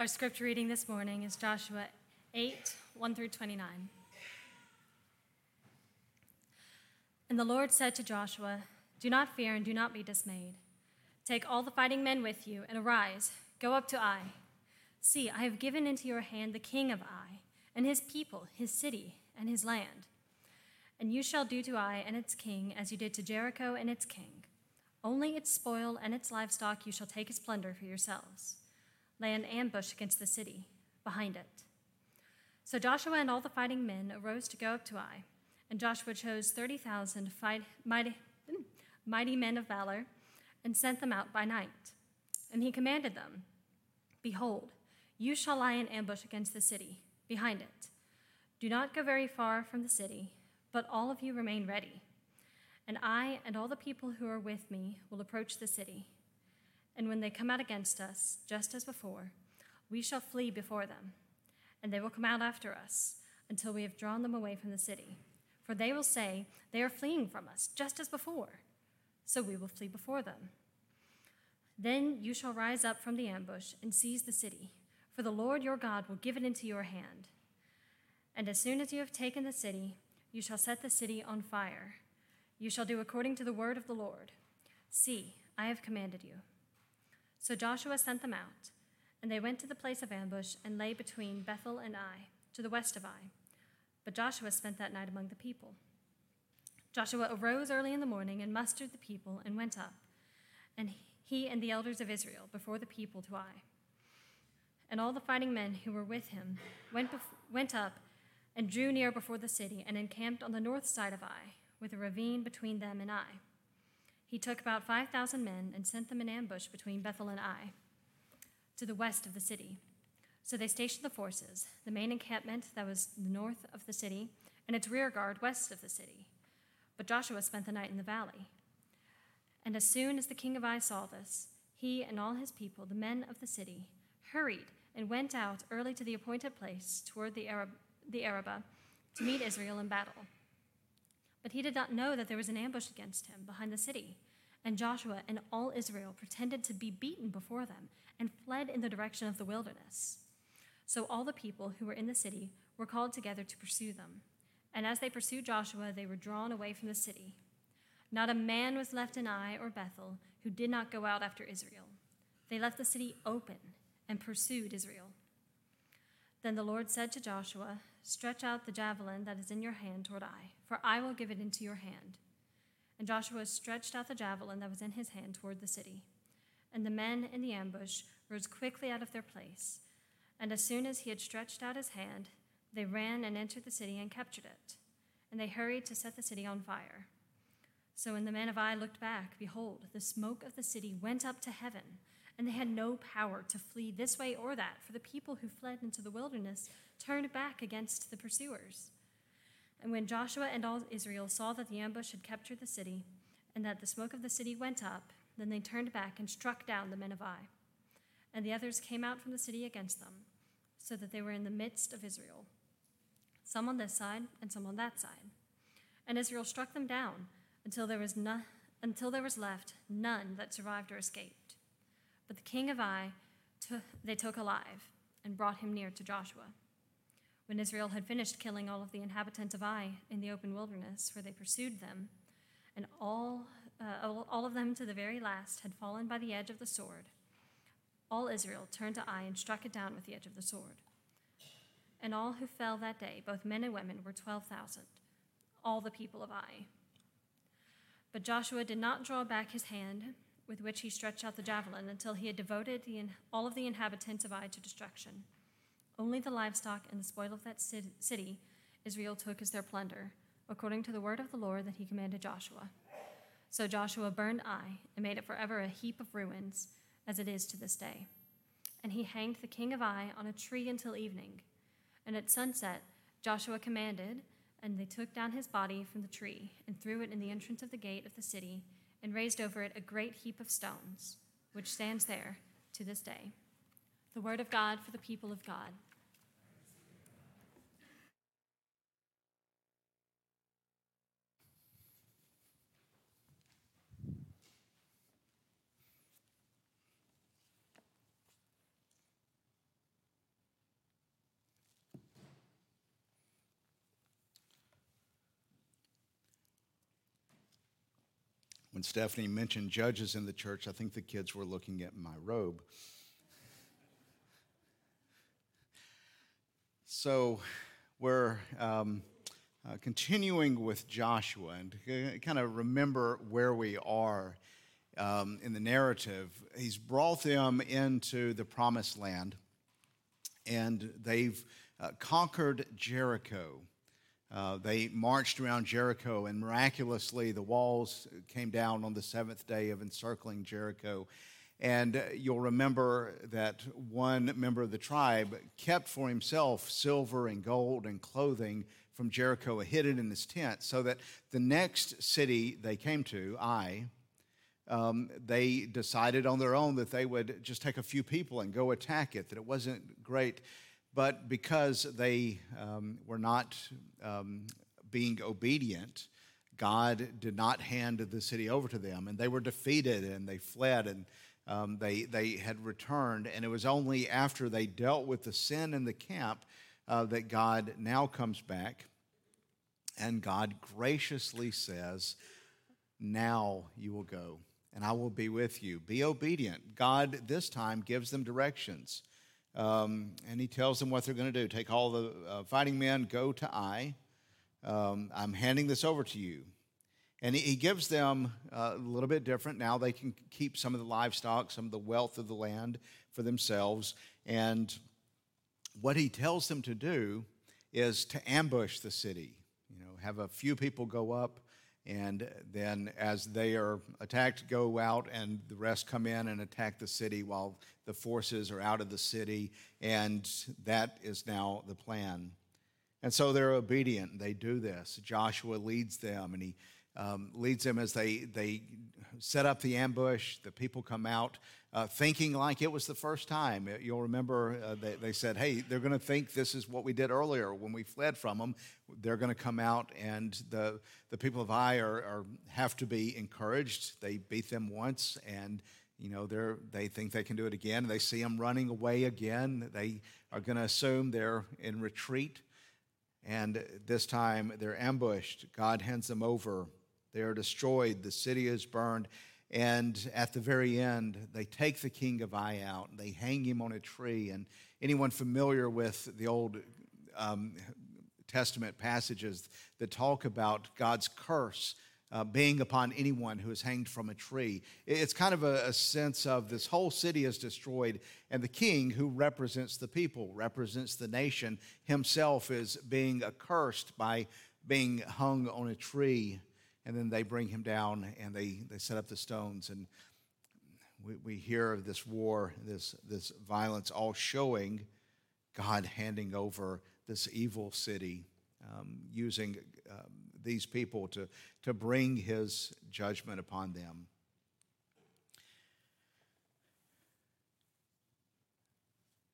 Our scripture reading this morning is Joshua 8 1 through 29. And the Lord said to Joshua, Do not fear and do not be dismayed. Take all the fighting men with you and arise, go up to Ai. See, I have given into your hand the king of Ai, and his people, his city, and his land. And you shall do to Ai and its king as you did to Jericho and its king. Only its spoil and its livestock you shall take as plunder for yourselves lay an ambush against the city, behind it. So Joshua and all the fighting men arose to go up to Ai, and Joshua chose 30,000 mighty, mighty men of valor and sent them out by night. And he commanded them Behold, you shall lie in ambush against the city, behind it. Do not go very far from the city, but all of you remain ready. And I and all the people who are with me will approach the city and when they come out against us, just as before, we shall flee before them, and they will come out after us until we have drawn them away from the city. For they will say, They are fleeing from us, just as before. So we will flee before them. Then you shall rise up from the ambush and seize the city, for the Lord your God will give it into your hand. And as soon as you have taken the city, you shall set the city on fire. You shall do according to the word of the Lord. See, I have commanded you. So Joshua sent them out, and they went to the place of ambush and lay between Bethel and Ai, to the west of Ai. But Joshua spent that night among the people. Joshua arose early in the morning and mustered the people and went up, and he and the elders of Israel before the people to Ai. And all the fighting men who were with him went, bef- went up and drew near before the city and encamped on the north side of Ai, with a ravine between them and Ai. He took about 5,000 men and sent them in ambush between Bethel and Ai, to the west of the city. So they stationed the forces, the main encampment that was north of the city, and its rear guard west of the city. But Joshua spent the night in the valley. And as soon as the king of Ai saw this, he and all his people, the men of the city, hurried and went out early to the appointed place toward the, Arab, the Arabah to meet Israel in battle. But he did not know that there was an ambush against him behind the city. And Joshua and all Israel pretended to be beaten before them and fled in the direction of the wilderness. So all the people who were in the city were called together to pursue them. And as they pursued Joshua, they were drawn away from the city. Not a man was left in Ai or Bethel who did not go out after Israel. They left the city open and pursued Israel. Then the Lord said to Joshua, Stretch out the javelin that is in your hand toward Ai, for I will give it into your hand. And Joshua stretched out the javelin that was in his hand toward the city. And the men in the ambush rose quickly out of their place. And as soon as he had stretched out his hand, they ran and entered the city and captured it. And they hurried to set the city on fire. So when the men of Ai looked back, behold, the smoke of the city went up to heaven and they had no power to flee this way or that, for the people who fled into the wilderness turned back against the pursuers. And when Joshua and all Israel saw that the ambush had captured the city, and that the smoke of the city went up, then they turned back and struck down the men of Ai. And the others came out from the city against them, so that they were in the midst of Israel, some on this side and some on that side. And Israel struck them down until there was, no, until there was left none that survived or escaped. But the king of Ai they took alive and brought him near to Joshua. When Israel had finished killing all of the inhabitants of Ai in the open wilderness, where they pursued them, and all, uh, all of them to the very last had fallen by the edge of the sword, all Israel turned to Ai and struck it down with the edge of the sword. And all who fell that day, both men and women, were 12,000, all the people of Ai. But Joshua did not draw back his hand with which he stretched out the javelin until he had devoted the, all of the inhabitants of Ai to destruction. Only the livestock and the spoil of that city Israel took as their plunder, according to the word of the Lord that he commanded Joshua. So Joshua burned Ai and made it forever a heap of ruins, as it is to this day. And he hanged the king of Ai on a tree until evening. And at sunset, Joshua commanded, and they took down his body from the tree and threw it in the entrance of the gate of the city and raised over it a great heap of stones, which stands there to this day. The word of God for the people of God. When Stephanie mentioned judges in the church, I think the kids were looking at my robe. So we're um, uh, continuing with Joshua and kind of remember where we are um, in the narrative. He's brought them into the promised land and they've uh, conquered Jericho. Uh, they marched around Jericho, and miraculously, the walls came down on the seventh day of encircling Jericho. And you'll remember that one member of the tribe kept for himself silver and gold and clothing from Jericho, hidden in his tent, so that the next city they came to, Ai, um, they decided on their own that they would just take a few people and go attack it, that it wasn't great. But because they um, were not um, being obedient, God did not hand the city over to them, and they were defeated and they fled and um, they, they had returned. And it was only after they dealt with the sin in the camp uh, that God now comes back and God graciously says, Now you will go, and I will be with you. Be obedient. God this time gives them directions. Um, and he tells them what they're going to do. Take all the uh, fighting men, go to Ai. Um, I'm handing this over to you. And he, gives them uh, a little bit different. Now they can keep some of the livestock, some of the wealth of the land for themselves. And what he tells them to do is to ambush the city. You know, have a few people go up, and then as they are attacked, go out, and the rest come in and attack the city while the forces are out of the city, and that is now the plan. And so they're obedient. They do this. Joshua leads them, and he um, leads them as they, they set up the ambush. The people come out uh, thinking like it was the first time. You'll remember uh, they, they, said, hey, they're going to think this is what we did earlier when we fled from them. They're going to come out, and the, the people of Ai are, are, have to be encouraged. They beat them once, and you know, they're, they think they can do it again. They see them running away again. They are going to assume they're in retreat. And this time they're ambushed. God hands them over. They are destroyed. The city is burned. And at the very end, they take the king of Ai out and they hang him on a tree. And anyone familiar with the Old um, Testament passages that talk about God's curse uh, being upon anyone who is hanged from a tree. It's kind of a, a, sense of this whole city is destroyed, and the king, who represents the people, represents the nation, himself is being accursed by being hung on a tree. And then they bring him down and they, they set up the stones. And we, we hear of this war, this, this violence, all showing God handing over this evil city, um, using um, these people to, to bring his judgment upon them.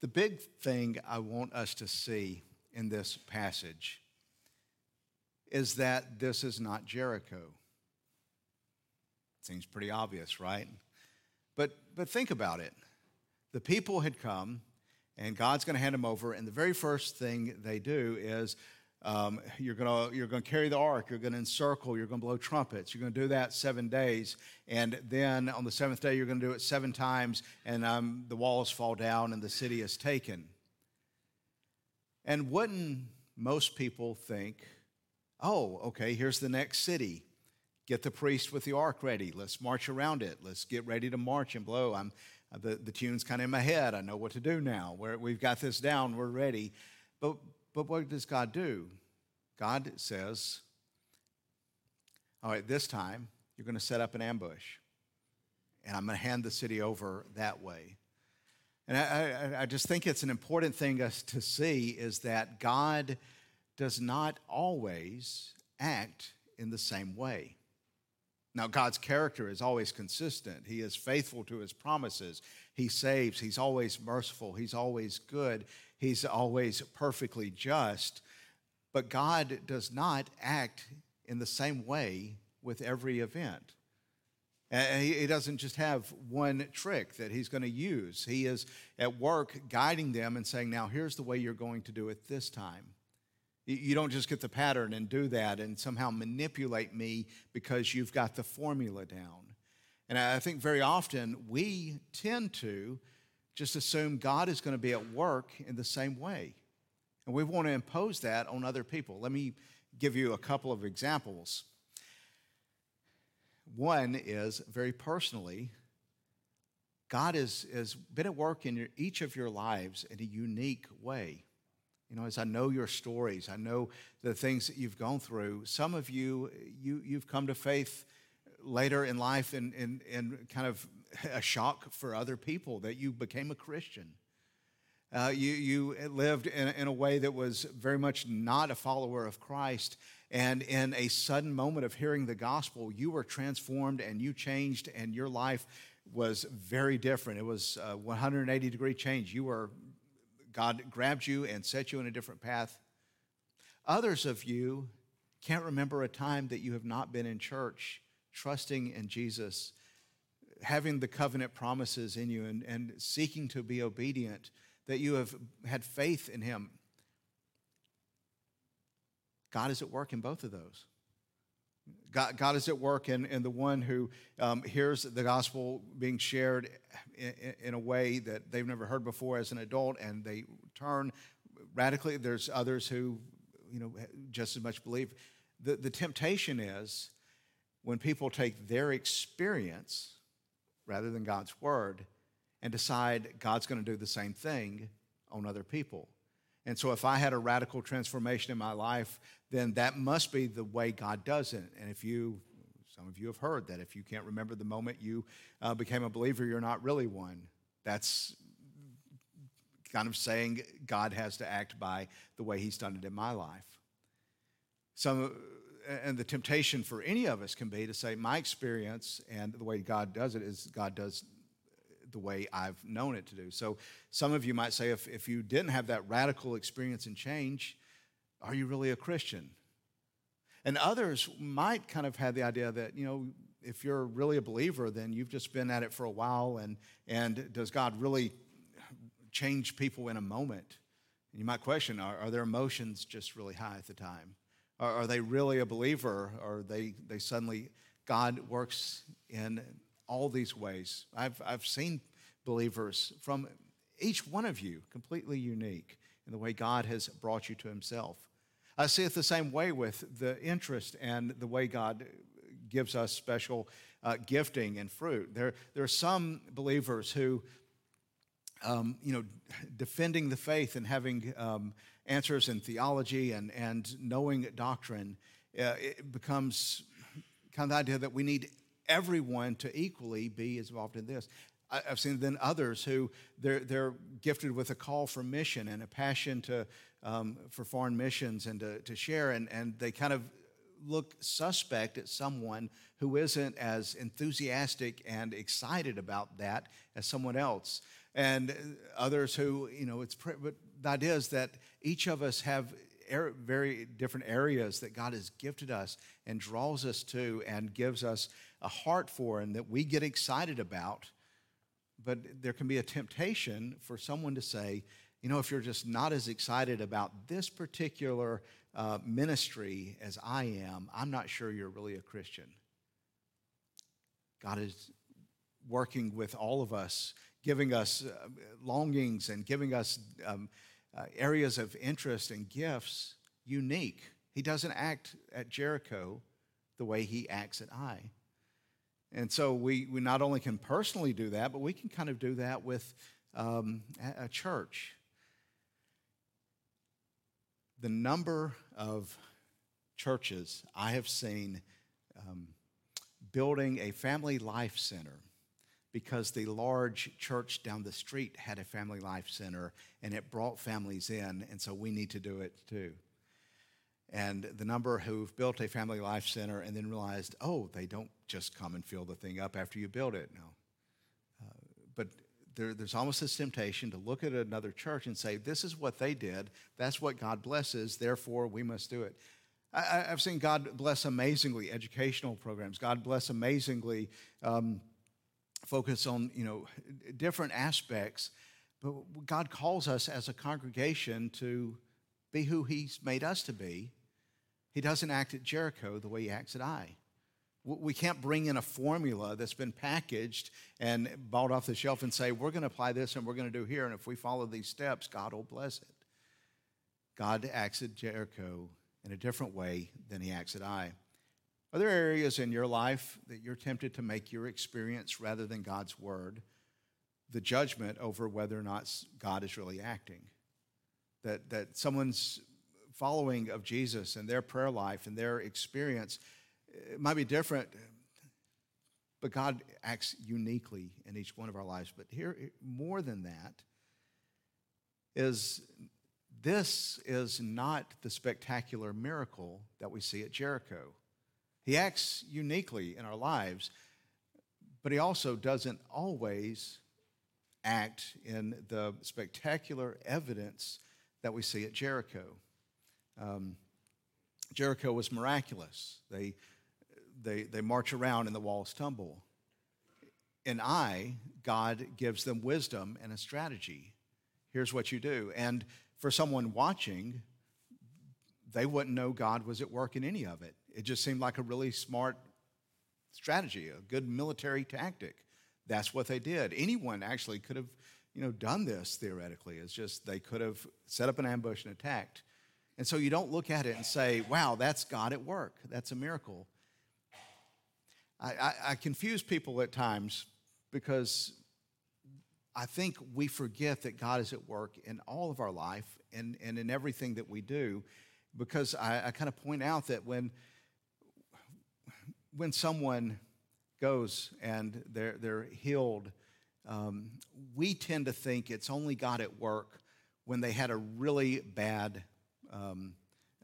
The big thing I want us to see in this passage is that this is not Jericho. Seems pretty obvious, right? But, but think about it. The people had come, and God's going to hand them over, and the very first thing they do is um, you're going you're gonna carry the ark, you're going to encircle, you're going to blow trumpets. You're going to do that seven days. And then on the seventh day, you're going to do it seven times, and um, the walls fall down and the city is taken. And wouldn't most people think, oh, okay, here's the next city. Get the priest with the ark ready. Let's march around it. Let's get ready to march and blow. I'm, the, the tune's kind of in my head. I know what to do now. We're, we've got this down. We're ready. But, but what does God do? God says, all right, this time you're going to set up an ambush, and I'm going to hand the city over that way. And I, I, I just think it's an important thing to see is that God does not always act in the same way. Now, God's character is always consistent. He is faithful to his promises. He saves. He's always merciful. He's always good. He's always perfectly just. But God does not act in the same way with every event. He doesn't just have one trick that he's going to use. He is at work guiding them and saying, Now, here's the way you're going to do it this time. You don't just get the pattern and do that and somehow manipulate me because you've got the formula down. And I think very often we tend to just assume God is going to be at work in the same way. And we want to impose that on other people. Let me give you a couple of examples. One is very personally, God has, has been at work in your, each of your lives in a unique way. You know, as I know your stories, I know the things that you've gone through. Some of you, you you've come to faith later in life in, in, in kind of a shock for other people that you became a Christian. Uh, you, you lived in, in a way that was very much not a follower of Christ. And in a sudden moment of hearing the gospel, you were transformed and you changed, and your life was very different. It was a 180 degree change. You were, God grabbed you and set you in a different path. Others of you can't remember a time that you have not been in church, trusting in Jesus, having the covenant promises in you, and, and seeking to be obedient that you have had faith in Him. God is at work in both of those. God, God is at work and, in the one who um, hears the gospel being shared in, in, a way that they've never heard before as an adult and they turn radically. There's others who, you know, just as much believe. The, the temptation is when people take their experience rather than God's word and decide God's going to do the same thing on other people. And so, if I had a radical transformation in my life, then that must be the way God does it. And if you, some of you have heard that if you can't remember the moment you uh, became a believer, you're not really one. That's kind of saying God has to act by the way He's done it in my life. Some, and the temptation for any of us can be to say, my experience and the way God does it is God does the way I've known it to do. So some of you might say, if, if you didn't have that radical experience and change, are you really a Christian? And others might kind of have the idea that, you know, if you're really a believer, then you've just been at it for a while, and, and does God really change people in a moment? And you might question are, are their emotions just really high at the time? Are, are they really a believer? Or they, they suddenly, God works in all these ways. I've, I've seen believers from each one of you completely unique in the way God has brought you to Himself. I see it the same way with the interest and the way God gives us special uh, gifting and fruit. There, there are some believers who, um, you know, defending the faith and having um, answers in theology and, and knowing doctrine, uh, it becomes kind of the idea that we need everyone to equally be involved in this. I've seen then others who they're, they're gifted with a call for mission and a passion to, um, for foreign missions and to, to share, and, and they kind of look suspect at someone who isn't as enthusiastic and excited about that as someone else. And others who, you know, it's, but the idea is that each of us have very different areas that God has gifted us and draws us to and gives us a heart for and that we get excited about. But there can be a temptation for someone to say, you know, if you're just not as excited about this particular uh, ministry as I am, I'm not sure you're really a Christian. God is working with all of us, giving us uh, longings and giving us um, uh, areas of interest and gifts unique. He doesn't act at Jericho the way he acts at Ai. And so we, we not only can personally do that, but we can kind of do that with um, a church. The number of churches I have seen um, building a family life center because the large church down the street had a family life center and it brought families in, and so we need to do it too and the number who've built a family life center and then realized, oh, they don't just come and fill the thing up after you build it. No. Uh, but there, there's almost this temptation to look at another church and say, this is what they did. That's what God blesses. Therefore, we must do it. I, have seen God bless amazingly educational programs. God bless amazingly um, focus on you know different aspects. But God calls us as a congregation to be who He's made us to be, He doesn't act at Jericho the way He acts at Ai We can't bring in a formula that's been packaged and bought off the shelf and say, we're going to apply this and we're going to do here. And if we follow these steps, God will bless it. God acts at Jericho in a different way than he acts at Ai. Are there areas in your life that you're tempted to make your experience rather than God's word the judgment over whether or not God is really acting? That, that someone's following of Jesus and their prayer life and their experience it might be different, but God acts uniquely in each one of our lives. But here, eh, more than that, is this is not the spectacular miracle that we see at Jericho. He acts uniquely in our lives, but he also doesn't always act in the spectacular evidence that we see at Jericho. Um, Jericho was miraculous. They they, they march around and the walls tumble. In Ai, God gives them wisdom and a strategy. Here's what you do. And for someone watching, they wouldn't know God was at work in any of it. It just seemed like a really smart strategy, a good military tactic. That's what they did. Anyone actually could have, you know, done this theoretically. It's just they could have set up an ambush and attacked. And so you don't look at it and say, wow, that's God at work. That's a miracle. I, I, I confuse people at times because I think we forget that God is at work in all of our life and, and in everything that we do. Because I, I kind of point out that when, when someone goes and they're, they're healed, um, we tend to think it's only God at work when they had a really bad um,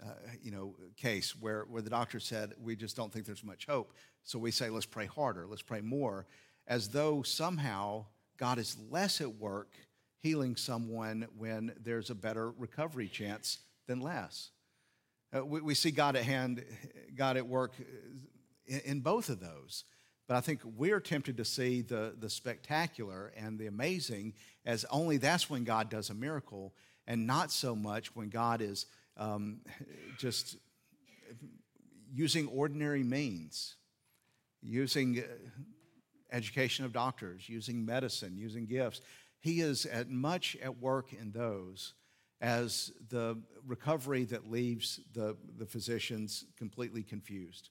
uh, you know, case where, where the doctor said, we just don't think there's much hope. So we say, let's pray harder, let's pray more, as though somehow God is less at work healing someone when there's a better recovery chance than less. Uh, we, we, see God at hand, God at work in, in both of those. But I think we're tempted to see the, the spectacular and the amazing as only that's when God does a miracle, and not so much when God is um, just using ordinary means, using uh, education of doctors, using medicine, using gifts. He is as much at work in those as the recovery that leaves the, the physicians completely confused.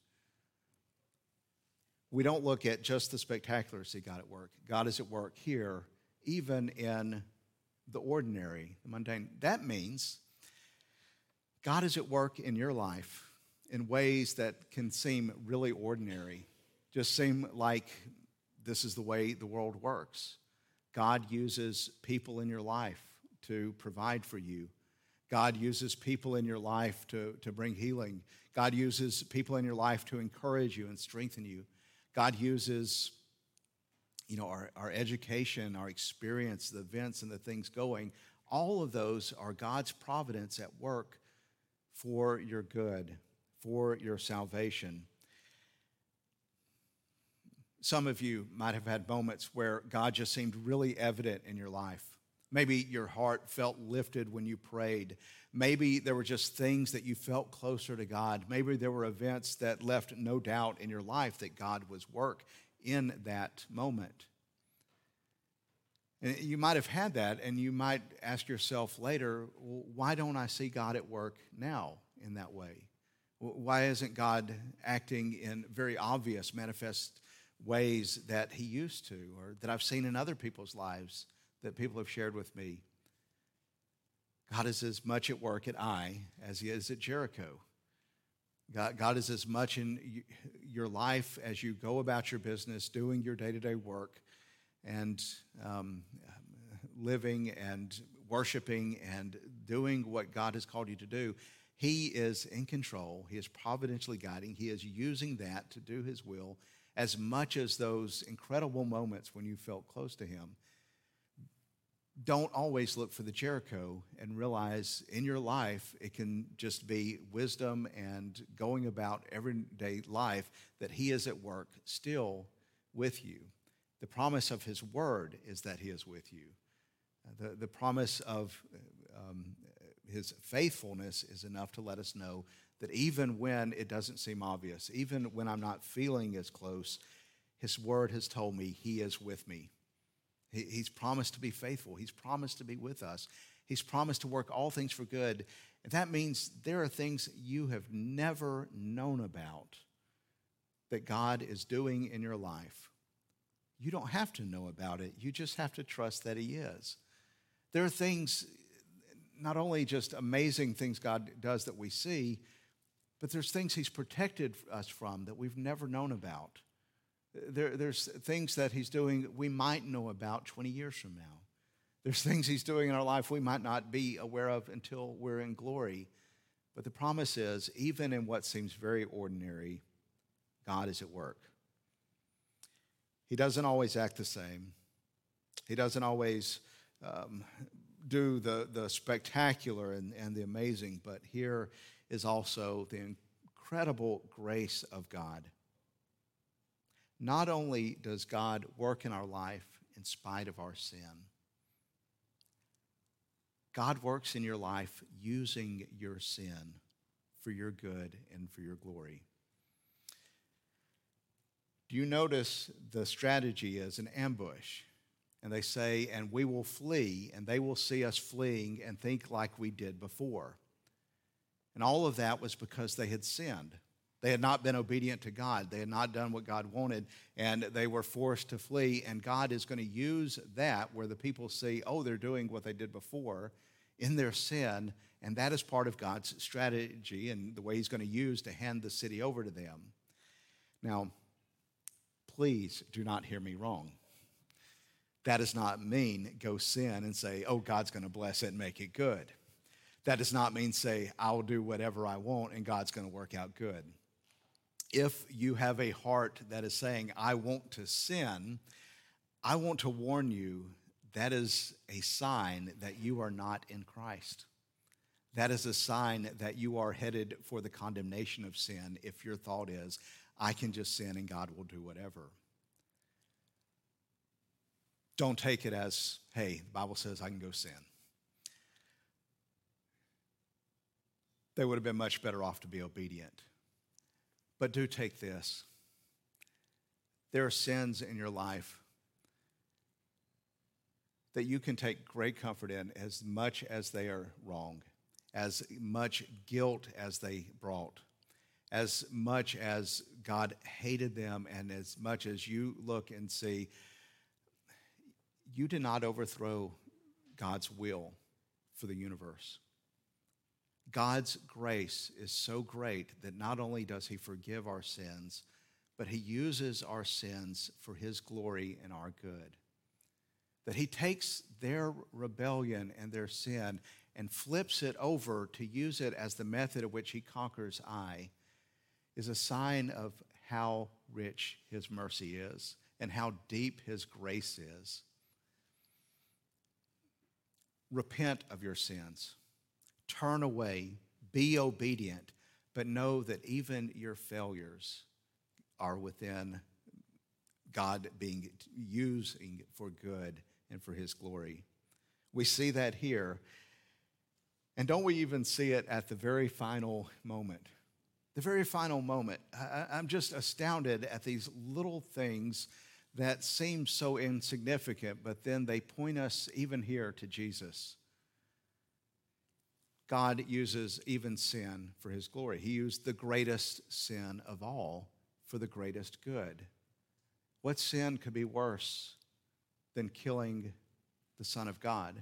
We don't look at just the spectacular see God at work. God is at work here, even in the ordinary, the mundane. That means God is at work in your life in ways that can seem really ordinary, just seem like this is the way the world works. God uses people in your life to provide for you. God uses people in your life to, to bring healing. God uses people in your life to encourage you and strengthen you. God uses you know, our, our education, our experience, the events and the things going. All of those are God's providence at work for your good, for your salvation. Some of you might have had moments where God just seemed really evident in your life. Maybe your heart felt lifted when you prayed. Maybe there were just things that you felt closer to God. Maybe there were events that left no doubt in your life that God was work in that moment. And you might have had that, and you might ask yourself later, why don't I see God at work now in that way? Why isn't God acting in very obvious, manifest ways that He used to, or that I've seen in other people's lives that people have shared with me? God is as much at work at Ai as He is at Jericho. God, God is as much in your life as you go about your business, doing your day to day work and um, living and worshiping and doing what God has called you to do, He is in control. He is providentially guiding. He is using that to do His will as much as those incredible moments when you felt close to Him. Don't always look for the Jericho and realize in your life it can just be wisdom and going about everyday life that He is at work still with you. The promise of his word is that he is with you. The, the promise of um, his faithfulness is enough to let us know that even when it doesn't seem obvious, even when I'm not feeling as close, his word has told me he is with me. He, he's promised to be faithful, he's promised to be with us, he's promised to work all things for good. And that means there are things you have never known about that God is doing in your life. You don't have to know about it, you just have to trust that He is. There are things, not only just amazing things God does that we see, but there's things He's protected us from that we've never known about. There, there's things that He's doing we might know about 20 years from now. There's things He's doing in our life we might not be aware of until we're in glory. But the promise is, even in what seems very ordinary, God is at work. He doesn't always act the same. He doesn't always um, do the, the spectacular and, and the amazing, but here is also the incredible grace of God. Not only does God work in our life in spite of our sin, God works in your life using your sin for your good and for your glory. Do you notice the strategy is an ambush? And they say, and we will flee, and they will see us fleeing and think like we did before. And all of that was because they had sinned. They had not been obedient to God. They had not done what God wanted, and they were forced to flee. And God is going to use that where the people see, oh, they're doing what they did before in their sin, and that is part of God's strategy and the way He's going to use to hand the city over to them. Now, please do not hear me wrong. That does not mean go sin and say, oh, God's going to bless it and make it good. That does not mean say, I'll do whatever I want and God's going to work out good. If you have a heart that is saying, I want to sin, I want to warn you that is a sign that you are not in Christ. That is a sign that you are headed for the condemnation of sin if your thought is, I can just sin and God will do whatever. Don't take it as, hey, the Bible says I can go sin. They would have been much better off to be obedient. But do take this there are sins in your life that you can take great comfort in as much as they are wrong, as much guilt as they brought as much as God hated them and as much as you look and see, you did not overthrow God's will for the universe. God's grace is so great that not only does He forgive our sins, but He uses our sins for His glory and our good. That He takes their rebellion and their sin and flips it over to use it as the method of which He conquers Ai is a sign of how rich his mercy is and how deep his grace is. Repent of your sins, turn away, be obedient, but know that even your failures are within God being using for good and for his glory. We see that here. And don't we even see it at the very final moment? the very final moment, I, I'm just astounded at these little things that seem so insignificant, but then they point us even here to Jesus. God uses even sin for his glory. He used the greatest sin of all for the greatest good. What sin could be worse than killing the Son of God?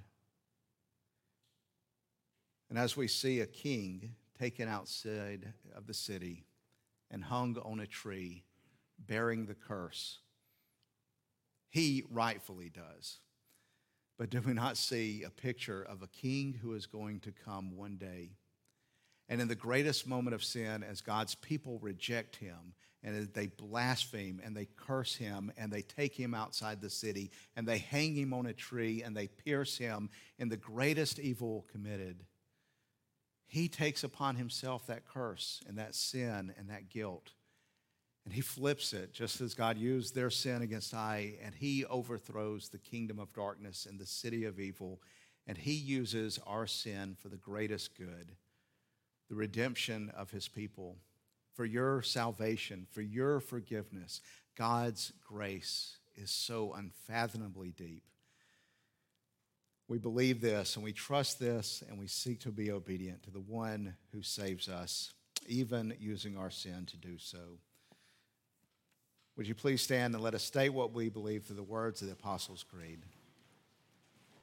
And as we see a king taken outside of the city and hung on a tree, bearing the curse. He rightfully does. But do we not see a picture of a king who is going to come one day? And in the greatest moment of sin, as God's people reject him and they blaspheme and they curse him and they take him outside the city and they hang him on a tree and they pierce him in the greatest evil committed, he takes upon himself that curse and that sin and that guilt. And he flips it, just as God used their sin against Ai, and he overthrows the kingdom of darkness and the city of evil. and he uses our sin for the greatest good the redemption of his people, for your salvation, for your forgiveness. God's grace is so unfathomably deep. We believe this and we trust this and we seek to be obedient to the one who saves us, even using our sin to do so. Would you please stand and let us state what we believe through the words of the Apostles' Creed?